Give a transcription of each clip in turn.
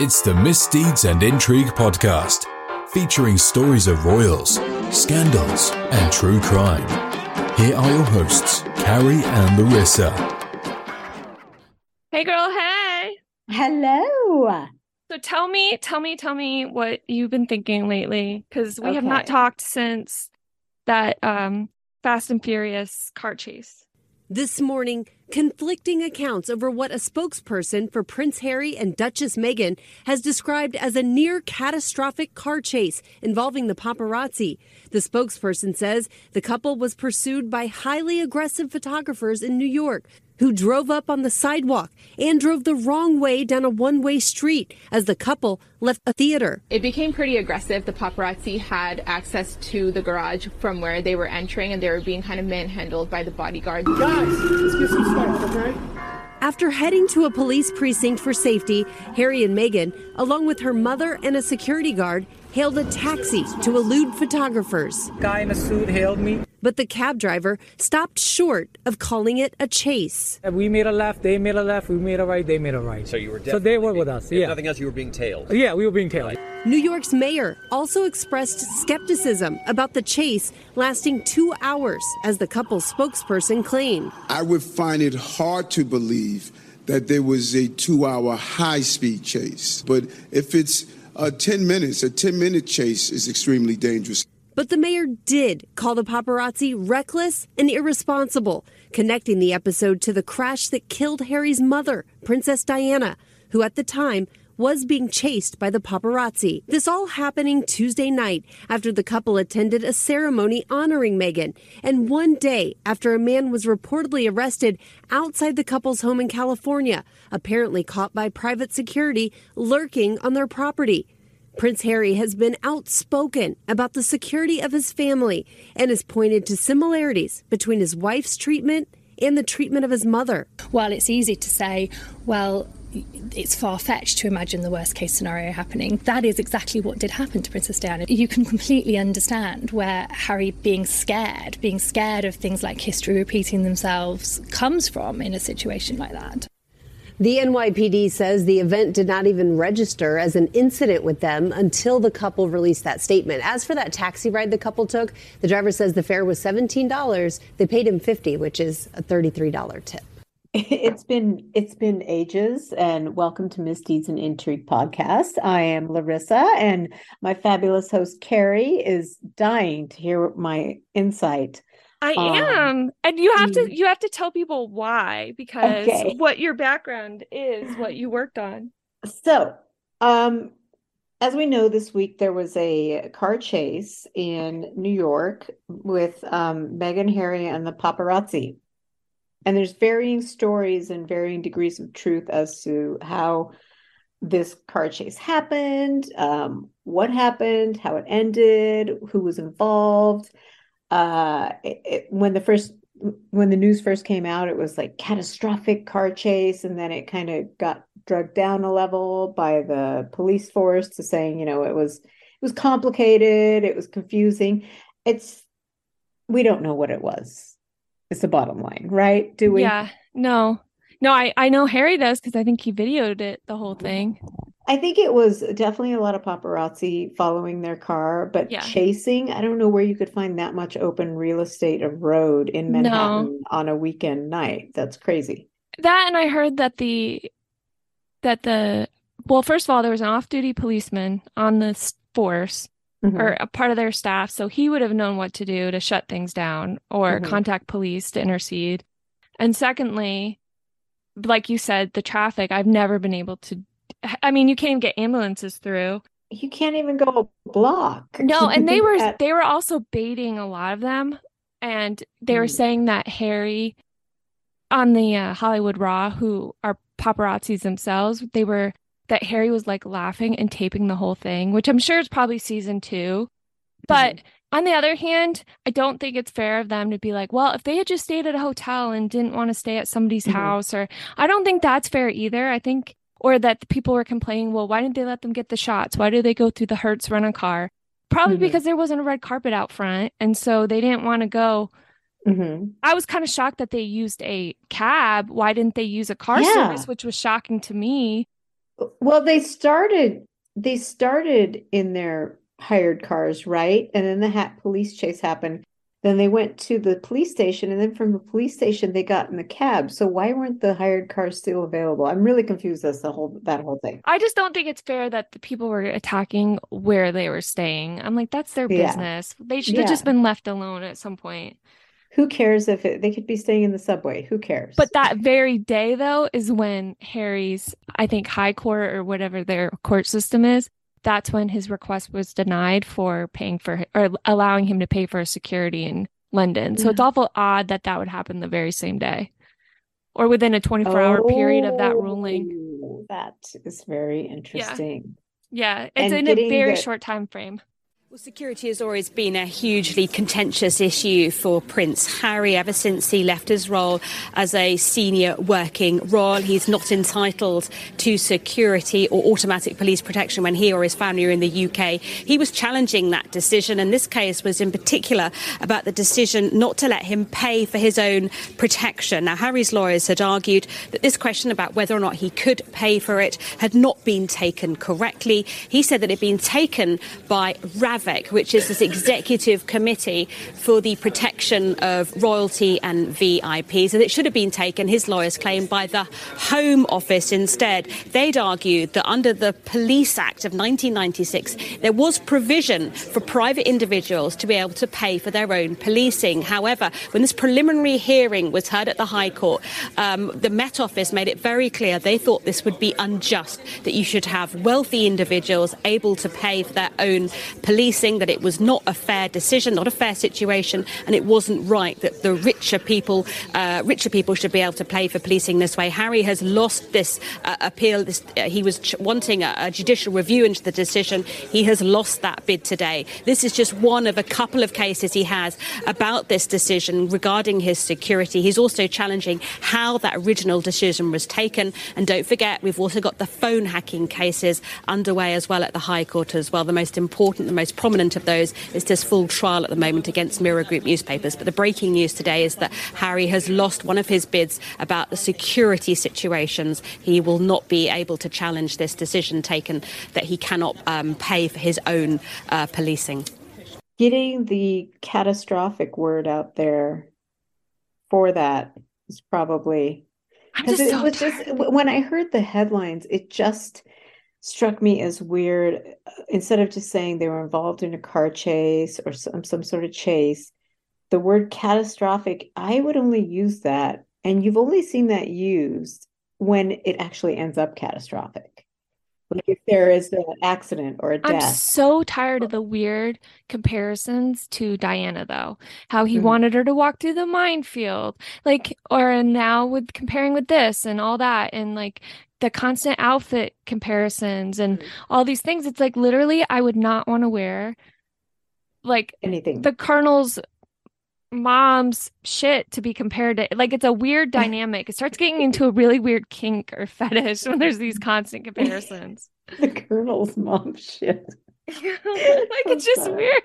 It's the Misdeeds and Intrigue podcast, featuring stories of royals, scandals, and true crime. Here are your hosts, Carrie and Larissa. Hey, girl. Hey. Hello. So tell me, tell me, tell me what you've been thinking lately, because we have not talked since that um, Fast and Furious car chase. This morning, conflicting accounts over what a spokesperson for Prince Harry and Duchess Meghan has described as a near catastrophic car chase involving the paparazzi. The spokesperson says the couple was pursued by highly aggressive photographers in New York who drove up on the sidewalk and drove the wrong way down a one way street as the couple left a theater. It became pretty aggressive. The paparazzi had access to the garage from where they were entering, and they were being kind of manhandled by the bodyguard. Guys, let's get some stuff, okay? After heading to a police precinct for safety, Harry and Meghan, along with her mother and a security guard, hailed a taxi to elude photographers. Guy in a suit hailed me. But the cab driver stopped short of calling it a chase. We made a left, they made a left, we made a right, they made a right. So you were So they were definitely with us, if yeah. nothing else, you were being tailed. Yeah, we were being tailed. New York's mayor also expressed skepticism about the chase lasting two hours, as the couple's spokesperson claimed. I would find it hard to believe that there was a two hour high speed chase. But if it's uh, 10 minutes, a 10 minute chase is extremely dangerous. But the mayor did call the paparazzi reckless and irresponsible, connecting the episode to the crash that killed Harry's mother, Princess Diana, who at the time was being chased by the paparazzi. This all happening Tuesday night after the couple attended a ceremony honoring Meghan, and one day after a man was reportedly arrested outside the couple's home in California, apparently caught by private security lurking on their property. Prince Harry has been outspoken about the security of his family and has pointed to similarities between his wife's treatment and the treatment of his mother. While it's easy to say, well, it's far fetched to imagine the worst case scenario happening. That is exactly what did happen to Princess Diana. You can completely understand where Harry being scared, being scared of things like history repeating themselves, comes from in a situation like that. The NYPD says the event did not even register as an incident with them until the couple released that statement. As for that taxi ride the couple took, the driver says the fare was $17. They paid him 50, which is a $33 tip. It's been it's been ages and welcome to Misdeeds and Intrigue podcast. I am Larissa and my fabulous host Carrie is dying to hear my insight. I Um, am, and you have to mm. you have to tell people why because Okay. what your background is, what you worked on. So, um as we know this week there was a car chase in New York with um Meghan Harry and the paparazzi. And there's varying stories and varying degrees of truth as to how this car chase happened, um, what happened, how it ended, who was involved. Uh, it, when the first when the news first came out, it was like catastrophic car chase, and then it kind of got drugged down a level by the police force to saying, you know, it was it was complicated, it was confusing. It's we don't know what it was. It's the bottom line, right? Do we? Yeah, no, no, I I know Harry does because I think he videoed it the whole thing. I think it was definitely a lot of paparazzi following their car, but Yeah. chasing, I don't know where you could find that much open real estate of road in No. Manhattan on a weekend night. That's crazy. That and I heard that the that the well, first of all, there was an off-duty policeman on the force Mhm. or a part of their staff, so he would have known what to do to shut things down or Mhm. contact police to intercede. And secondly, like you said, the traffic, I've never been able to I mean, you can't even get ambulances through. You can't even go a block. No, and they were At- they were also baiting a lot of them, and they were Mm. saying that Harry on the uh, Hollywood Raw, who are paparazzis themselves, they were that Harry was like laughing and taping the whole thing, which I'm sure is probably season two. But Mm-hmm. on the other hand, I don't think it's fair of them to be like, well, if they had just stayed at a hotel and didn't want to stay at somebody's Mhm. house, or I don't think that's fair either. I think, or that the people were complaining, well, why didn't they let them get the shots? Why did they go through the Hertz rent a car? Probably Mhm. because there wasn't a red carpet out front. And so they didn't want to go. Mhm. I was kind of shocked that they used a cab. Why didn't they use a car Yeah. service, which was shocking to me. Well, they started they started in their hired cars, right? And then the hat police chase happened. Then they went to the police station, and then from the police station they got in the cab. So why weren't the hired cars still available? I'm really confused as the whole that whole thing. I just don't think it's fair that the people were attacking where they were staying. I'm like, that's their Yeah. business. They should have Yeah. just been left alone at some point. Who cares if it, they could be staying in the subway? Who cares? But that very day, though, is when Harry's, I think, high court or whatever their court system is, that's when his request was denied for paying for or allowing him to pay for a security in London. So it's mm-hmm. awful odd that that would happen the very same day or within a 24 hour period of that ruling. Oh, That is very interesting. Yeah, it's And in a very the- short time frame. Well, security has always been a hugely contentious issue for Prince Harry ever since he left his role as a senior working royal. He's not entitled to security or automatic police protection when he or his family are in the UK. He was challenging that decision, and this case was in particular about the decision not to let him pay for his own protection. Now, Harry's lawyers had argued that this question about whether or not he could pay for it had not been taken correctly. He said that it had been taken by Which is this executive committee for the protection of royalty and VIPs, and it should have been taken, his lawyers claim, by the Home Office instead. They'd argued that under the Police Act of 1996, there was provision for private individuals to be able to pay for their own policing. However, when this preliminary hearing was heard at the High Court, um, the Met Office made it very clear they thought this would be unjust, that you should have wealthy individuals able to pay for their own policing, that it was not a fair decision, not a fair situation, and it wasn't right that the richer people, uh, richer people should be able to play for policing this way. Harry has lost this uh, appeal. This, uh, he was ch- wanting a, a judicial review into the decision. He has lost that bid today. This is just one of a couple of cases he has about this decision regarding his security. He's also challenging how that original decision was taken. And don't forget, we've also got the phone hacking cases underway as well at the High Court as well. The most important, the most prominent of those is this full trial at the moment against Mirror Group newspapers. But the breaking news today is that Harry has lost one of his bids about the security situations. He will not be able to challenge this decision taken that he cannot um, pay for his own uh, policing. Getting the catastrophic word out there for that is probably because just it so was just when I heard the headlines, it just struck me as weird. uh, Instead of just saying they were involved in a car chase or some some sort of chase, the word catastrophic, I would only use that, and you've only seen that used when it actually ends up catastrophic. Like if there is an accident or a I'm death. so tired of the weird comparisons to Diana, though. How he Mhm. wanted her to walk through the minefield, like, or now with comparing with this and all that, and like the constant outfit comparisons and all these things. It's like literally, I would not want to wear like Anything. the colonel's mom's shit to be compared to like it's a weird dynamic. It starts getting into a really weird kink or fetish when there's these constant comparisons. the colonel's mom shit. like it's just weird.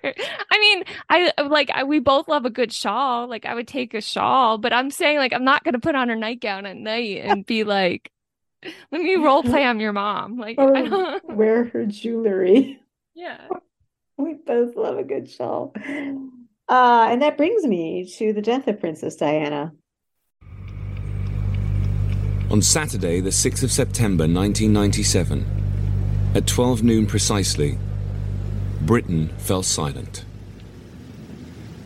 I mean, I like I, we both love a good shawl. Like I would take a shawl, but I'm saying like I'm not gonna put on her nightgown at night and be like, "Let me role play I'm your mom." Like I don't. wear her jewelry. Yeah. We both love a good shawl. Uh, and that brings me to the death of Princess Diana. On Saturday, the 6th of September 1997, at 12 noon precisely, Britain fell silent.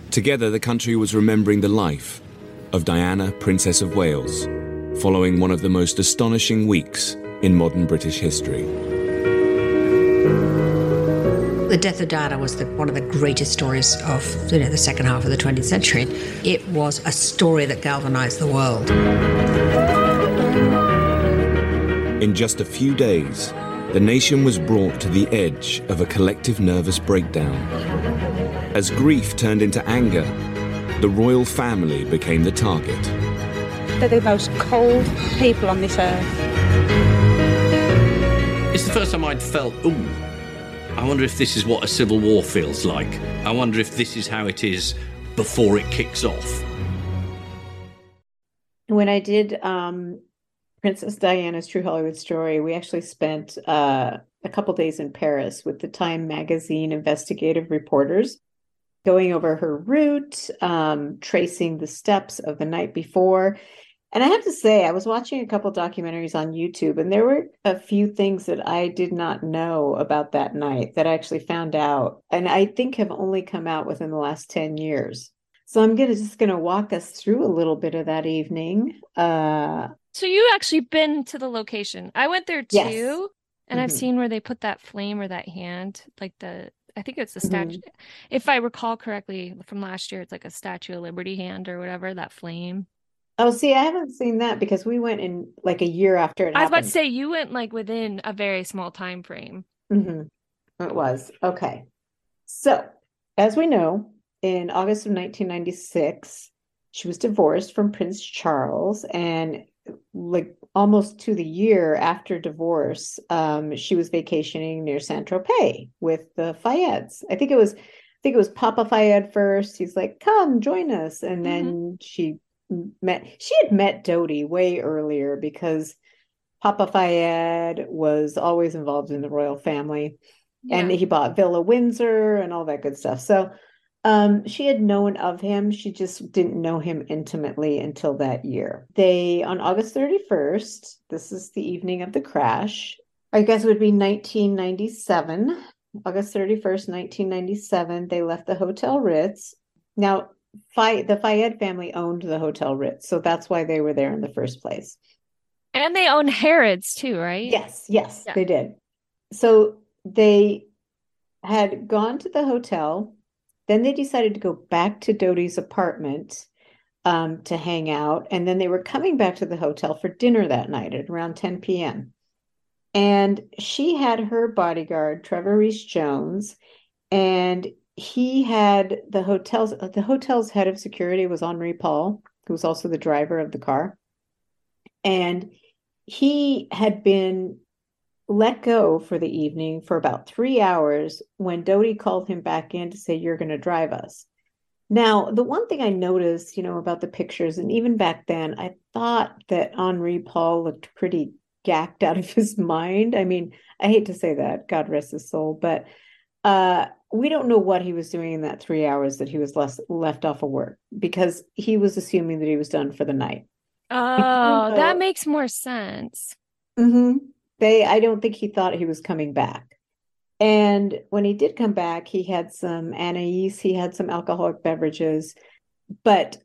Together, the country was remembering the life of Diana, Princess of Wales, following one of the most astonishing weeks in modern British history. The death of Diana was the, one of the greatest stories of you know, the second half of the 20th century. It was a story that galvanized the world. In just a few days, the nation was brought to the edge of a collective nervous breakdown. As grief turned into anger, the royal family became the target. They're the most cold people on this earth. It's the first time I'd felt, ooh, I wonder if this is what a civil war feels like. I wonder if this is how it is before it kicks off. When I did um, Princess Diana's True Hollywood Story, we actually spent uh, a couple days in Paris with the Time magazine investigative reporters, going over her route, um, tracing the steps of the night before. And I have to say, I was watching a couple documentaries on YouTube, and there were a few things that I did not know about that night that I actually found out, and I think have only come out within the last 10 years. So I'm gonna just gonna walk us through a little bit of that evening. Uh, So you actually been to the location. I went there too, Yes. and I've Mhm. seen where they put that flame or that hand, like the I think it's the statue. If I recall correctly from last year, it's like a Statue of Liberty hand or whatever, that flame. Oh, see, I haven't seen that because we went in like a year after it I was about to say you went like within a very small time frame. hmm It was. Okay. So, as we know, in August of 1996, she was divorced from Prince Charles. And like almost to the year after divorce, um, she was vacationing near Saint Tropez with the Fayeds. I think it was, I think it was Papa Fayed first. He's like, come join us. And then she met, she had met Dodi way earlier because Papa Fayed was always involved in the royal family and he bought Villa Windsor and all that good stuff. So um, she had known of him. She just didn't know him intimately until that year. They, on August 31st, this is the evening of the crash, I guess it would be 1997. August 31st, 1997, they left the Hotel Ritz. Now, Fay- the Fayed family owned the Hotel Ritz, so that's why they were there in the first place. And they own Harrods too, right? Yes, yes, Yeah. they did. So they had gone to the hotel. Then they decided to go back to Dodi's apartment um, to hang out. And then they were coming back to the hotel for dinner that night at around 10 p.m. And she had her bodyguard, Trevor Rees-Jones, and he had the hotel's the hotel's head of security was Henri Paul, who was also the driver of the car. And he had been let go for the evening for about three hours when Dodi called him back in to say, You're going to drive us. Now, the one thing I noticed, you know, about the pictures, and even back then, I thought that Henri Paul looked pretty gacked out of his mind. I mean, I hate to say that, God rest his soul, but uh, we don't know what he was doing in that three hours that he was less, left off of work because he was assuming that he was done for the night. Oh, though- that makes more sense. hmm They, I don't think he thought he was coming back. And when he did come back, he had some anais, he had some alcoholic beverages, but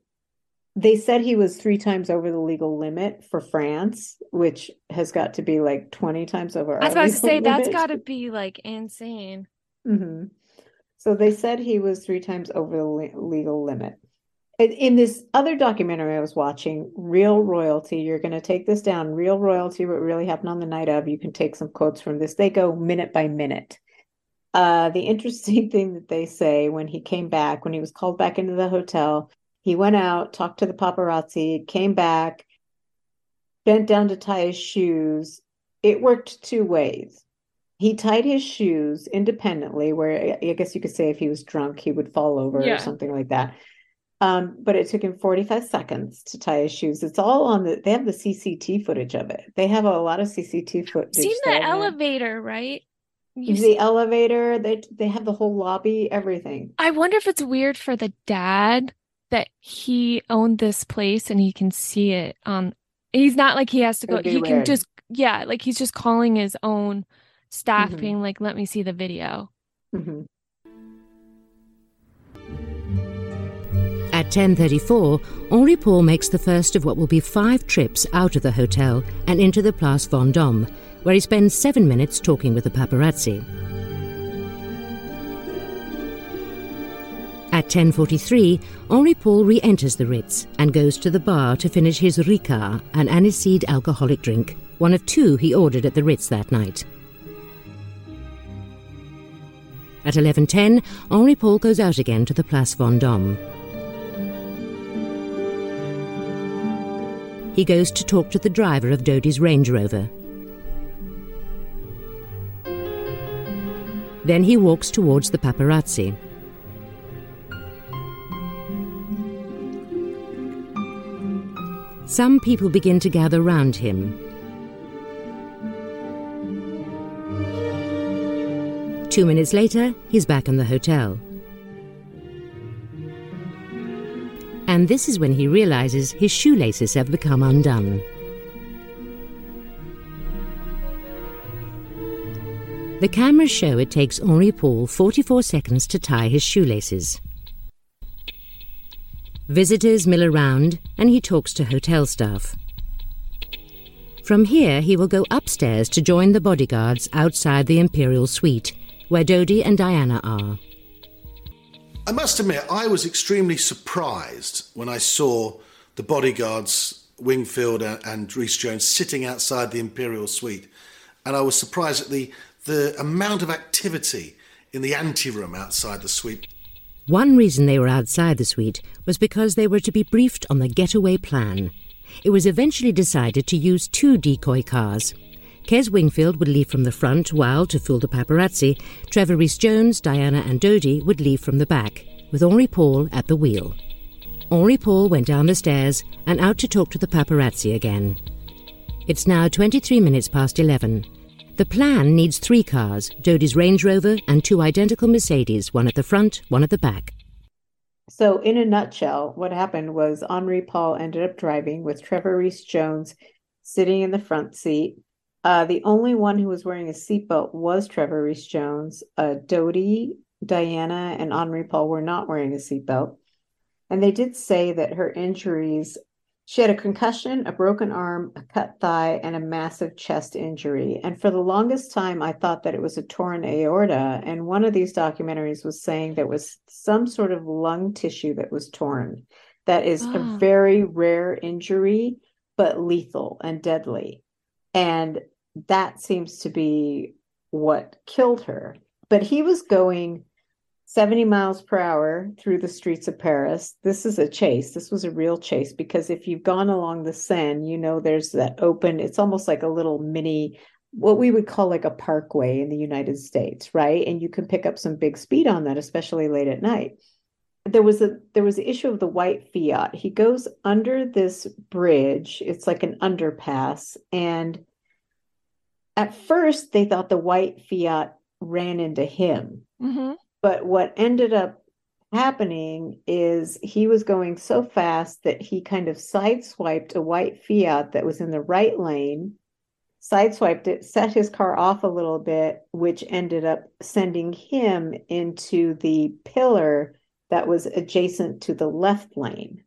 they said he was three times over the legal limit for France, which has got to be like 20 times over I was about to say that's got to be like insane. hmm So they said he was three times over the le- legal limit. In, in this other documentary I was watching, Real Royalty, you're going to take this down. Real Royalty, what really happened on the night of. You can take some quotes from this. They go minute by minute. Uh, the interesting thing that they say when he came back, when he was called back into the hotel, he went out, talked to the paparazzi, came back, bent down to tie his shoes. It worked two ways he tied his shoes independently where i guess you could say if he was drunk he would fall over Yeah. or something like that. Um, but it took him 45 seconds to tie his shoes. It's all on the they have the cct footage of it. They have a lot of cct footage Seen the elevator, right? You the elevator they they have the whole lobby everything. I wonder if it's weird for the dad that he owned this place and he can see it on he's not like he has to go he can just yeah, like he's just calling his own staff Mhm. being like, let me see the video. Mhm. At 10:34, Henri Paul makes the first of what will be 5 trips out of the hotel and into the Place Vendôme, where he spends 7 minutes talking with the paparazzi. At 10:43, Henri Paul re-enters the Ritz and goes to the bar to finish his Ricard, an aniseed alcoholic drink, one of two he ordered at the Ritz that night. At 11:10, Henri Paul goes out again to the Place Vendôme. He goes to talk to the driver of Dodi's Range Rover. Then he walks towards the paparazzi. Some people begin to gather round him. Two minutes later, he's back in the hotel. And this is when he realizes his shoelaces have become undone. The cameras show it takes Henri Paul 44 seconds to tie his shoelaces. Visitors mill around and he talks to hotel staff. From here, he will go upstairs to join the bodyguards outside the Imperial Suite, where Dodi and Diana are. I must admit, I was extremely surprised when I saw the bodyguards, Wingfield and, and Rees-Jones, sitting outside the Imperial Suite. And I was surprised at the, the amount of activity in the anteroom outside the suite. One reason they were outside the suite was because they were to be briefed on the getaway plan. It was eventually decided to use two decoy cars. Kes Wingfield would leave from the front while, to fool the paparazzi, Trevor Rees-Jones, Diana, and Dodi would leave from the back, with Henri Paul at the wheel. Henri Paul went down the stairs and out to talk to the paparazzi again. It's now 23 minutes past 11. The plan needs three cars Dodi's Range Rover and two identical Mercedes, one at the front, one at the back. So, in a nutshell, what happened was Henri Paul ended up driving with Trevor Rees-Jones sitting in the front seat. Uh, the only one who was wearing a seatbelt was Trevor Rees-Jones. Uh, Dodi, Diana, and Henri Paul were not wearing a seatbelt. And they did say that her injuries she had a concussion, a broken arm, a cut thigh, and a massive chest injury. And for the longest time, I thought that it was a torn aorta. And one of these documentaries was saying there was some sort of lung tissue that was torn. That is oh. a ah. very rare injury, but lethal and deadly. And that seems to be what killed her. But he was going 70 miles per hour through the streets of Paris. This is a chase. This was a real chase because if you've gone along the Seine, you know there's that open, it's almost like a little mini, what we would call like a parkway in the United States, right? And you can pick up some big speed on that, especially late at night. There was a there was the issue of the white Fiat. He goes under this bridge. It's like an underpass. And at first they thought the white Fiat ran into him. Mm-hmm but what ended up happening is he was going so fast that he kind of sideswiped a white Fiat that was in the right lane, sideswiped it, set his car off a little bit, which ended up sending him into the pillar that was adjacent to the left lane.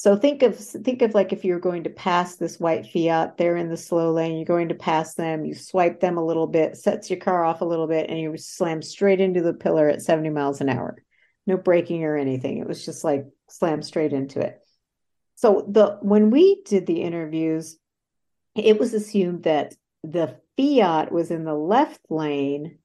So think of think of like if you're going to pass this white Fiat, they're in the slow lane, you're going to pass them, you swipe them a little bit, sets your car off a little bit, and you slam straight into the pillar at 70 miles an hour. No braking or anything. It was just like slam straight into it. So the when we did the interviews, it was assumed that the Fiat was in the left lane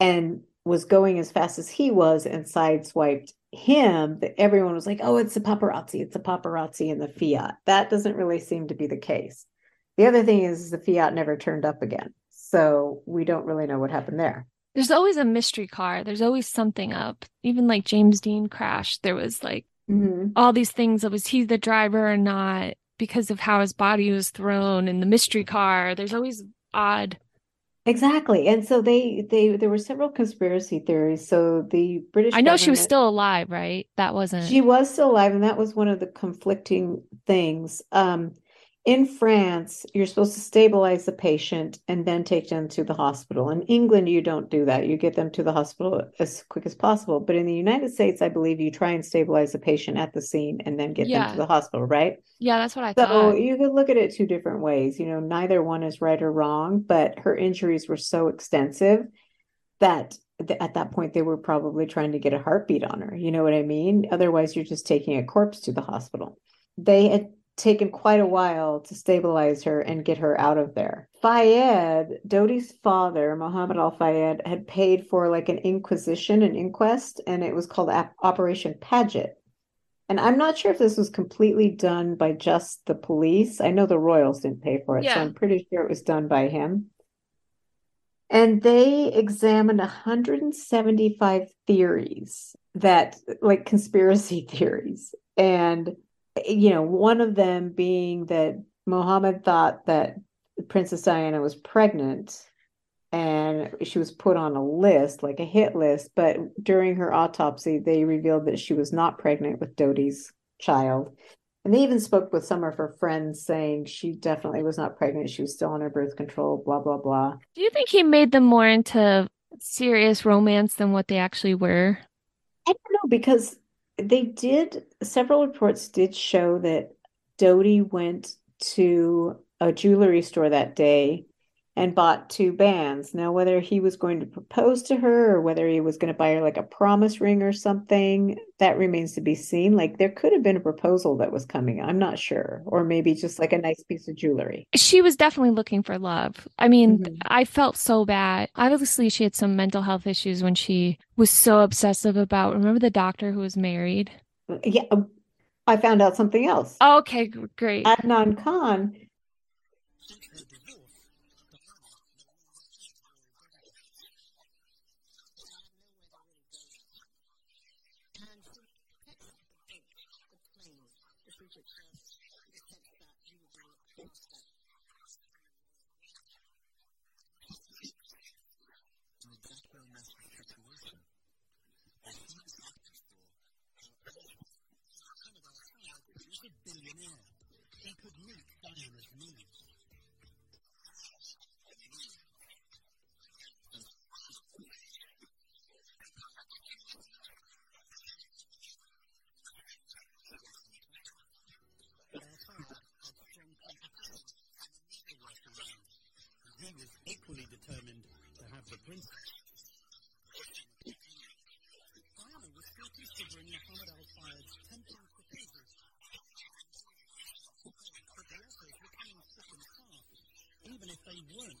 and was going as fast as he was and sideswiped him that everyone was like, oh, it's a paparazzi, it's a paparazzi in the Fiat. That doesn't really seem to be the case. The other thing is the Fiat never turned up again. So we don't really know what happened there. There's always a mystery car. There's always something up. Even like James Dean crashed, there was like mm-hmm. all these things. Was he the driver or not? Because of how his body was thrown in the mystery car. There's always odd Exactly. And so they they there were several conspiracy theories. So the British I know she was still alive, right? That wasn't She was still alive and that was one of the conflicting things. Um in France, you're supposed to stabilize the patient and then take them to the hospital. In England, you don't do that. You get them to the hospital as quick as possible. But in the United States, I believe you try and stabilize the patient at the scene and then get yeah. them to the hospital, right? Yeah, that's what I so thought. So you could look at it two different ways. You know, neither one is right or wrong, but her injuries were so extensive that at that point they were probably trying to get a heartbeat on her. You know what I mean? Otherwise, you're just taking a corpse to the hospital. They had taken quite a while to stabilize her and get her out of there. Fayed, Dodi's father, Mohammed Al Fayed, had paid for like an inquisition, an inquest, and it was called Operation Paget. And I'm not sure if this was completely done by just the police. I know the royals didn't pay for it, yeah. so I'm pretty sure it was done by him. And they examined 175 theories that, like conspiracy theories. And you know, one of them being that Mohammed thought that Princess Diana was pregnant and she was put on a list, like a hit list. But during her autopsy, they revealed that she was not pregnant with Dodi's child. And they even spoke with some of her friends saying she definitely was not pregnant. She was still on her birth control, blah, blah, blah. Do you think he made them more into serious romance than what they actually were? I don't know because they did, several reports did show that Dodi went to a jewelry store that day and bought two bands. Now, whether he was going to propose to her or whether he was going to buy her like a promise ring or something, that remains to be seen. Like there could have been a proposal that was coming. I'm not sure. Or maybe just like a nice piece of jewelry. She was definitely looking for love. I mean, mm-hmm. I felt so bad. Obviously, she had some mental health issues when she was so obsessive about, remember the doctor who was married? Yeah. I found out something else. Okay, great. Adnan Khan number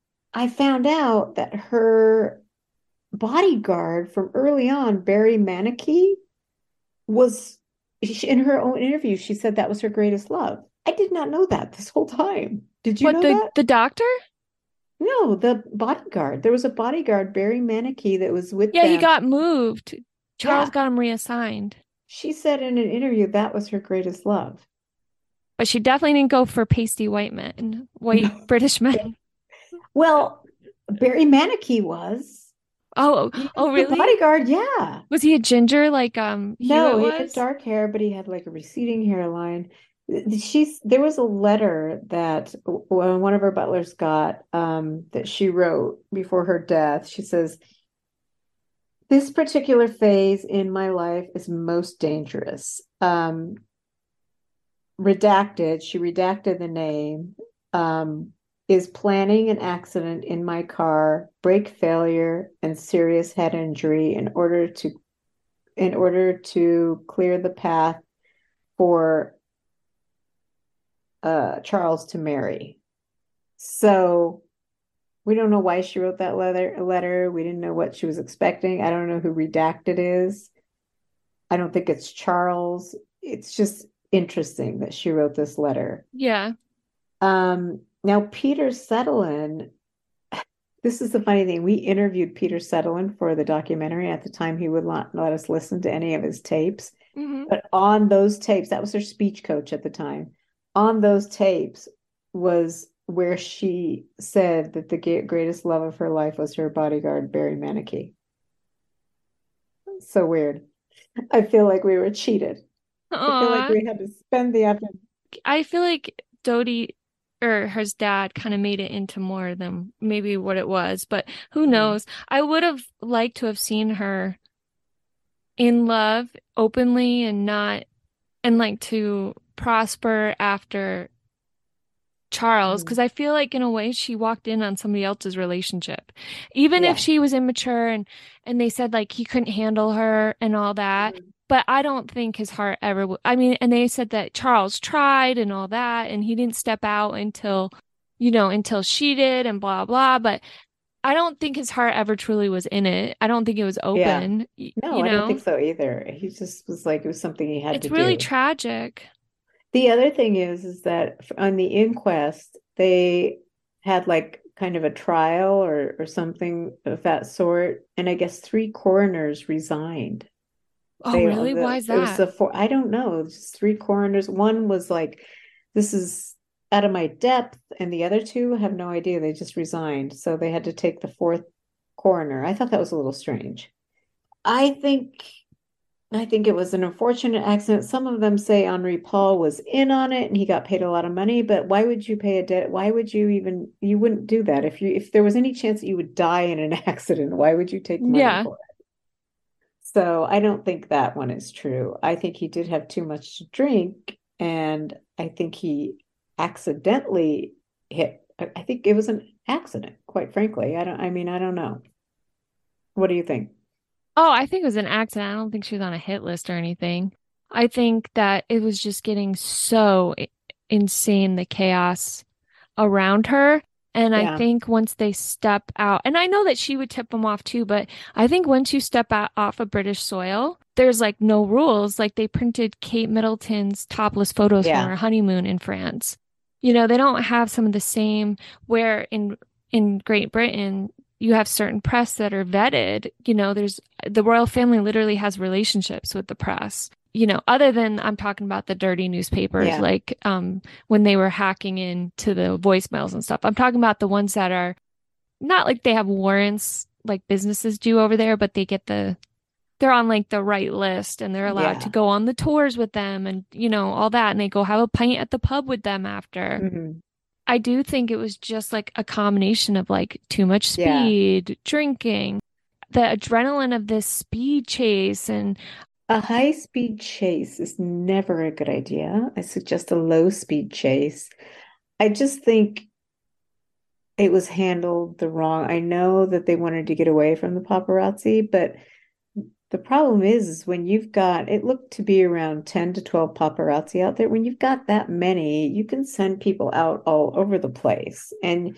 I found out that her bodyguard from early on, Barry Mannakee, was in her own interview. She said that was her greatest love. I did not know that this whole time. Did you What know the that? the doctor? No, the bodyguard. There was a bodyguard, Barry Mannakee, that was with Yeah, he got moved. Charles Yeah. got him reassigned. She said in an interview that was her greatest love. But she definitely didn't go for pasty white men, white British men. Well, Barry Mannakee was. Oh, oh, the really? bodyguard, yeah. Was he a ginger like um No, he had dark hair, but he had like a receding hairline. She's there was a letter that one of her butlers got um, that she wrote before her death. She says, "This particular phase in my life is most dangerous." Um, redacted. She redacted the name. Um, is planning an accident in my car, brake failure, and serious head injury in order to in order to clear the path for uh, Charles to marry. So we don't know why she wrote that letter letter. We didn't know what she was expecting. I don't know who redacted is. I don't think it's Charles. It's just interesting that she wrote this letter. Yeah. Um, now Peter Settelen, this is the funny thing. We interviewed Peter Settelen for the documentary at the time he would not let us listen to any of his tapes. Mhm. But on those tapes, that was her speech coach at the time. On those tapes was where she said that the greatest love of her life was her bodyguard, Barry Mannakee. So weird. I feel like we were cheated. I feel like we had to spend the afternoon. I feel like Dodi or his dad kind of made it into more than maybe what it was, but who Mm-hmm. knows? I would have liked to have seen her in love openly and not and like to prosper after Charles Mm-hmm. because I feel like in a way she walked in on somebody else's relationship. Even Yeah. if she was immature and and they said like he couldn't handle her and all that, Mm-hmm. But I don't think his heart ever w- I mean, and they said that Charles tried and all that and he didn't step out until you know, until she did and blah blah, but I don't think his heart ever truly was in it. I don't think it was open. y- No, you I don't think so either. He just was like it was something he had to do. It's really do. tragic. The other thing is, is that on the inquest, they had like kind of a trial or or something of that sort, and I guess three coroners resigned. Oh, They really? the, Why is that? it was the four, I don't know, just three coroners. One was like, this is out of my depth, and the other two have no idea. They just resigned, so they had to take the fourth coroner. I thought that was a little strange. I think I think it was an unfortunate accident. Some of them say Henri Paul was in on it and he got paid a lot of money, but why would you pay a debt? Why would you even you wouldn't do that if you if there was any chance that you would die in an accident, why would you take money Yeah. for it? So I don't think that one is true. I think he did have too much to drink and I think he accidentally hit I think it was an accident, quite frankly. I don't I mean, I don't know. What do you think? Oh, I think it was an accident. I don't think she was on a hit list or anything. I think that it was just getting so insane, the chaos around her. And I think once they step out, and I know that she would tip them off too, but I think once you step out off of British soil, there's like no rules. Like they printed Kate Middleton's topless photos Yeah. from her honeymoon in France. You know, they don't have some of the same where in in Great Britain you have certain press that are vetted. You know, there's the royal family literally has relationships with the press. You know, other than I'm talking about the dirty newspapers, Yeah. like um when they were hacking into the voicemails and stuff. I'm talking about the ones that are not like they have warrants like businesses do over there, but they get the they're on like the right list and they're allowed to go on the tours with them and you know all that and they go have a pint at the pub with them after. Mhm. I do think it was just like a combination of like too much Yeah. speed, drinking, the adrenaline of this speed chase and A high speed chase is never a good idea. I suggest a low speed chase. I just think it was handled the wrong. I know that they wanted to get away from the paparazzi, but the problem is, is when you've got it looked to be around 10 to 12 paparazzi out there. When you've got that many, you can send people out all over the place. And,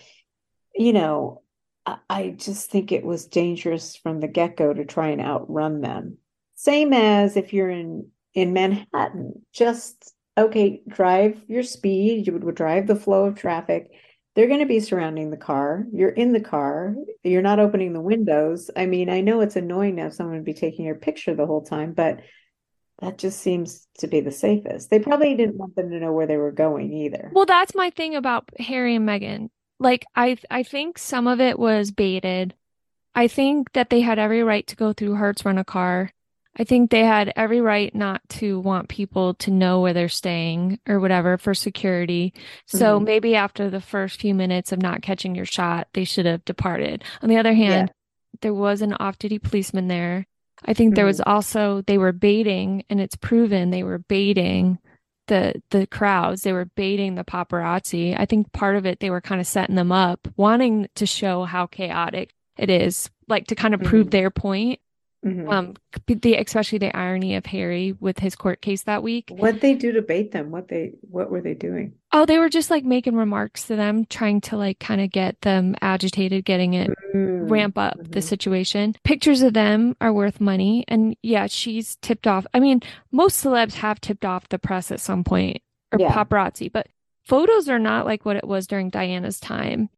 you know, I, I just think it was dangerous from the get-go to try and outrun them. Same as if you're in in Manhattan, just okay, drive your speed, you would drive the flow of traffic. They're going to be surrounding the car. You're in the car. You're not opening the windows. I mean, I know it's annoying to have someone be taking your picture the whole time, but that just seems to be the safest. They probably didn't want them to know where they were going either. Well, that's my thing about Harry and Meghan. Like I I think some of it was baited. I think that they had every right to go through Hertz rent a car. I think they had every right not to want people to know where they're staying or whatever for security. So Mhm. maybe after the first few minutes of not catching your shot, they should have departed. On the other hand, there was an off-duty policeman there. I think there was also they were baiting, and it's proven they were baiting the the crowds. They were baiting the paparazzi. I think part of it they were kind of setting them up, wanting to show how chaotic it is, like to kind of prove their point. Mhm. Um, the especially the irony of Harry with his court case that week. What they do to bait them? What they what were they doing? Oh, they were just like making remarks to them, trying to like kind of get them agitated, getting it Mm, ramp up the mhm. situation. Pictures of them are worth money. And yeah, she's tipped off. I mean, most celebs have tipped off the press at some point or Yeah. paparazzi, but photos are not like what it was during Diana's time.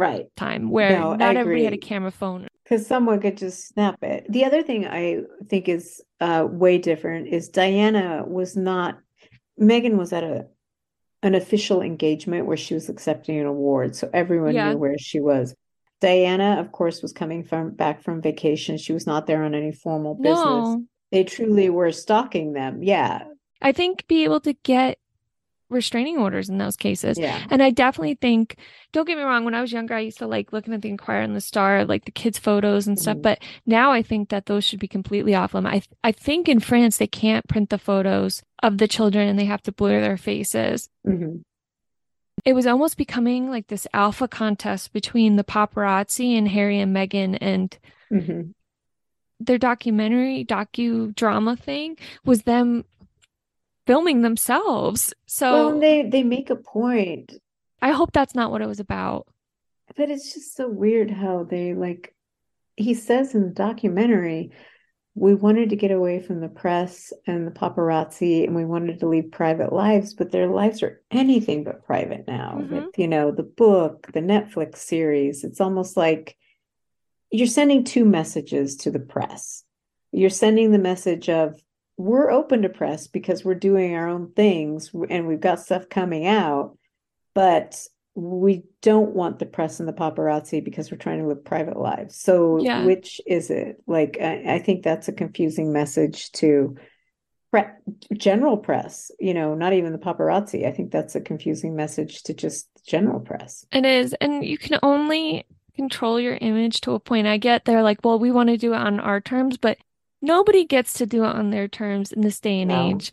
Right. Time where No, not everybody had a camera phone. Because someone could just snap it. The other thing I think is uh, way different is Diana was not, Meghan was at a an official engagement where she was accepting an award, so everyone Yeah. knew where she was. Diana, of course, was coming from back from vacation. She was not there on any formal business. No. They truly were stalking them. Yeah. I think be able to get restraining orders in those cases. Yeah. And I definitely think, don't get me wrong, when I was younger, I used to like looking at the Inquirer and the Star, like the kids' photos and stuff. Mhm. But now I think that those should be completely off limit. I I think in France they can't print the photos of the children and they have to blur their faces. Mhm. It was almost becoming like this alpha contest between the paparazzi and Harry and Meghan and Mhm. their documentary docudrama thing was them filming themselves. So Well, they they make a point, I hope that's not what it was about. but it's just so weird how they like he says in the documentary, we wanted to get away from the press and the paparazzi and we wanted to lead private lives, but their lives are anything but private now. Mhm. With, you know, the book, the Netflix series, it's almost like you're sending two messages to the press. You're sending the message of we're open to press because we're doing our own things and we've got stuff coming out, but we don't want the press and the paparazzi because we're trying to live private lives. So Yeah. which is it? Like I, I think that's a confusing message to pre general press, you know, not even the paparazzi. I think that's a confusing message to just general press. It is. And you can only control your image to a point. I get they're like, well, we want to do it on our terms, but nobody gets to do it on their terms in this day and No. age.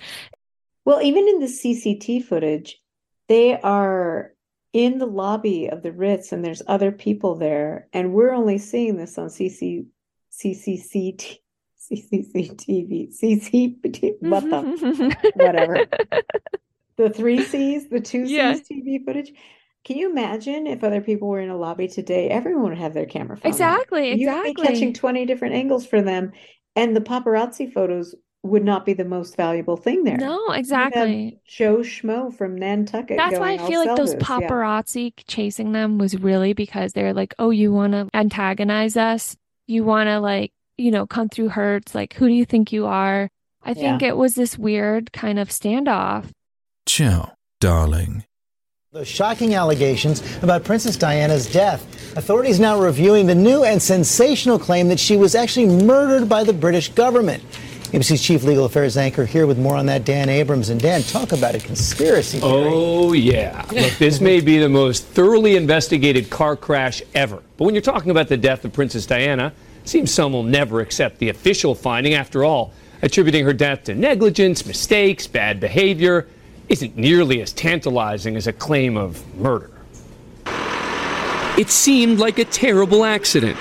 Well, even in the CCT footage, they are in the lobby of the Ritz and there's other people there, and we're only seeing this on CC CCCT CCCTV CCT what the whatever the three C's the two C's Yeah. TV footage. Can you imagine if other people were in a lobby today? Everyone would have their camera phone. Exactly, You would be exactly. catching 20 different angles for them, and the paparazzi photos would not be the most valuable thing there. No, exactly. Joe Schmo from Nantucket That's why going, I "I'll feel like those this." Yeah. paparazzi chasing them was really because they're like, oh, you want to antagonize us? You want to like, you know, come through Hertz? Like, who do you think you are? I think Yeah. it was this weird kind of standoff. Ciao, darling. The shocking allegations about Princess Diana's death. Authorities now reviewing the new and sensational claim that she was actually murdered by the British government. ABC's chief legal affairs anchor here with more on that, Dan Abrams. And Dan, talk about a conspiracy theory. Oh, yeah. Look, this may be the most thoroughly investigated car crash ever. But when you're talking about the death of Princess Diana, it seems some will never accept the official finding. After all, attributing her death to negligence, mistakes, bad behavior isn't nearly as tantalizing as a claim of murder. It seemed like a terrible accident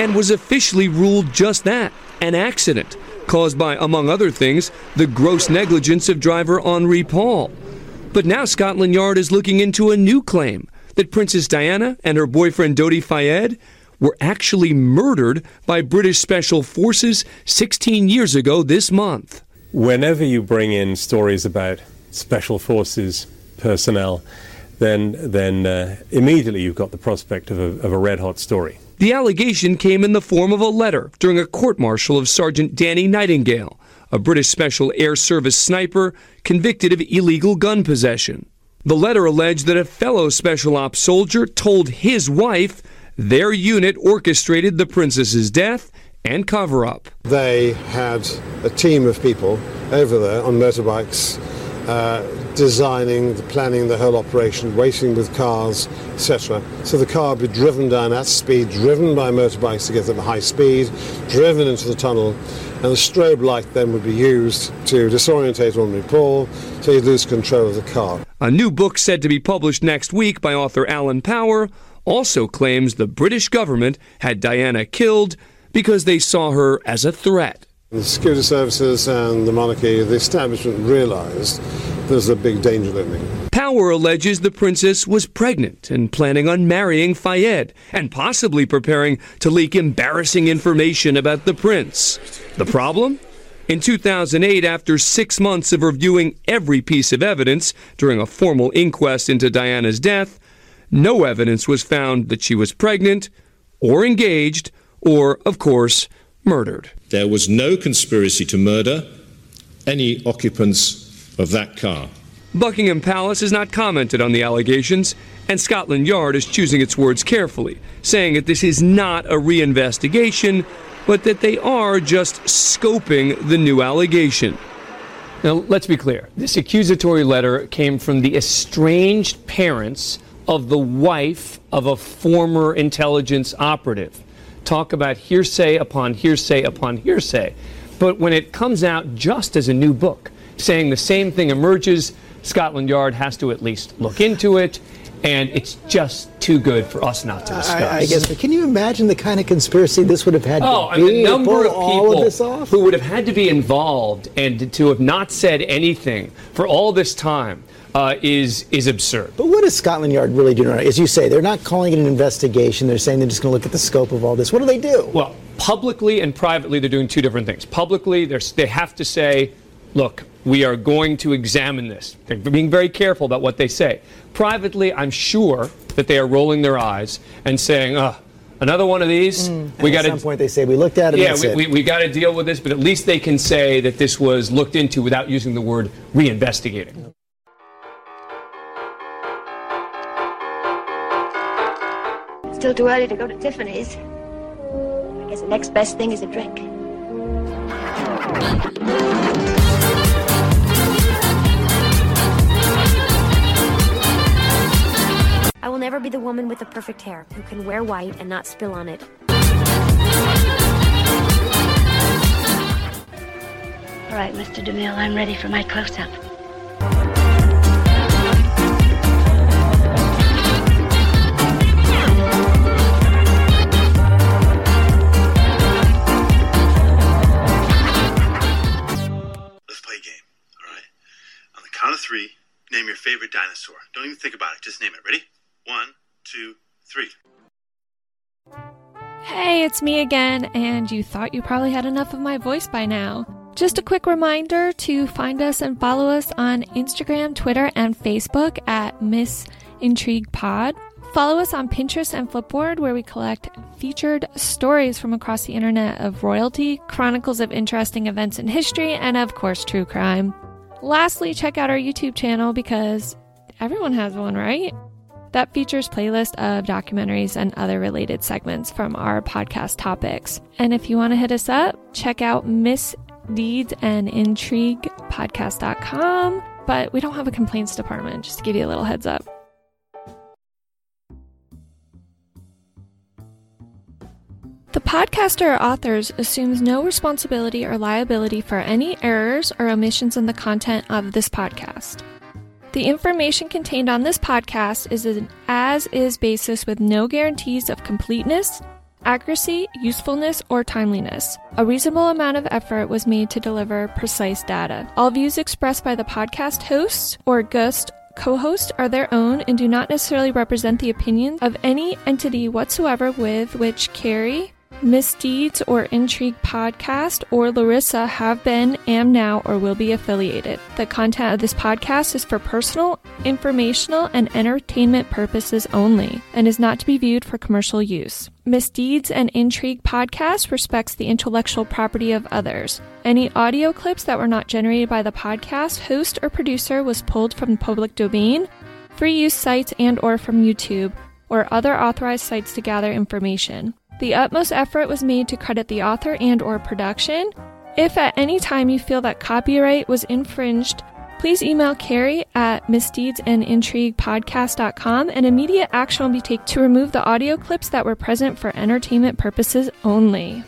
and was officially ruled just that an accident caused by, among other things, the gross negligence of driver Henri Paul. But now Scotland Yard is looking into a new claim that Princess Diana and her boyfriend Dodi Fayed were actually murdered by British Special Forces 16 years ago this month. Whenever you bring in stories about special forces personnel, then then uh, immediately you've got the prospect of a, of a red hot story. The allegation came in the form of a letter during a court martial of Sergeant Danny Nightingale, a British Special Air Service sniper convicted of illegal gun possession. The letter alleged that a fellow Special Ops soldier told his wife their unit orchestrated the princess's death and cover up. They had a team of people over there on motorbikes uh, designing, planning the whole operation, waiting with cars, etc. So the car would be driven down at speed, driven by motorbikes to get them at high speed, driven into the tunnel, and the strobe light then would be used to disorientate ordinary Paul so he'd lose control of the car. A new book said to be published next week by author Alan Power also claims the British government had Diana killed because they saw her as a threat. The security services and the monarchy, the establishment realised there's a big danger looming. Power alleges the princess was pregnant and planning on marrying Fayed and possibly preparing to leak embarrassing information about the prince. The problem? In 2008, after six months of reviewing every piece of evidence during a formal inquest into Diana's death, no evidence was found that she was pregnant or engaged or, of course, murdered. There was no conspiracy to murder any occupants of that car. Buckingham Palace has not commented on the allegations, and Scotland Yard is choosing its words carefully, saying that this is not a reinvestigation, but that they are just scoping the new allegation. Now, let's be clear. This accusatory letter came from the estranged parents of the wife of a former intelligence operative. Talk about hearsay upon hearsay upon hearsay. But when it comes out just as a new book, saying the same thing emerges, Scotland Yard has to at least look into it, and it's just too good for us not to discuss. I, I guess, but can you imagine the kind of conspiracy this would have had Oh, to I mean, be the number of all of people who would have had to be involved and to have not said anything for all this time uh, is is absurd. But what is Scotland Yard really doing? As you say, they're not calling it an investigation. They're saying they're just going to look at the scope of all this. What do they do? Well, publicly and privately, they're doing two different things. Publicly, they're, have to say, look, we are going to examine this. They're being very careful about what they say. Privately, I'm sure that they are rolling their eyes and saying, uh, another one of these. And we got at some point they say we looked at it. Yeah, we, we, we got to deal with this, but at least they can say that this was looked into without using the word reinvestigating. Still too early to go to Tiffany's. I guess the next best thing is a drink. I will never be the woman with the perfect hair who can wear white and not spill on it. All right, Mr. DeMille, I'm ready for my close-up. Let's favorite dinosaur. Don't even think about it. Just name it. Ready? One, two, three. Hey, it's me again, and you thought you probably had enough of my voice by now. Just a quick reminder to find us and follow us on Instagram, Twitter, and Facebook at Miss Intrigue Pod. Follow us on Pinterest and Flipboard, where we collect featured stories from across the internet of royalty, chronicles of interesting events in history, and of course, true crime. Lastly, check out our YouTube channel because everyone has one, right? That features playlist of documentaries and other related segments from our podcast topics. And if you want to hit us up, check out Miss Deeds and Intrigue podcast.com. But we don't have a complaints department, just to give you a little heads up. The podcaster or authors assumes no responsibility or liability for any errors or omissions in the content of this podcast. The information contained on this podcast is an as is basis with no guarantees of completeness, accuracy, usefulness, or timeliness. A reasonable amount of effort was made to deliver precise data. All views expressed by the podcast hosts or guest co host are their own and do not necessarily represent the opinions of any entity whatsoever with which Carrie, Misdeeds or Intrigue podcast or Larissa have been, am now, or will be affiliated. The content of this podcast is for personal, informational, and entertainment purposes only and is not to be viewed for commercial use. Misdeeds and Intrigue podcast respects the intellectual property of others. Any audio clips that were not generated by the podcast host or producer was pulled from the public domain, free use sites and or from YouTube or other authorized sites to gather information. The utmost effort was made to credit the author and or production. If at any time you feel that copyright was infringed, please email Carrie at misdeedsandintriguepodcast.com and immediate action will be taken to remove the audio clips that were present for entertainment purposes only.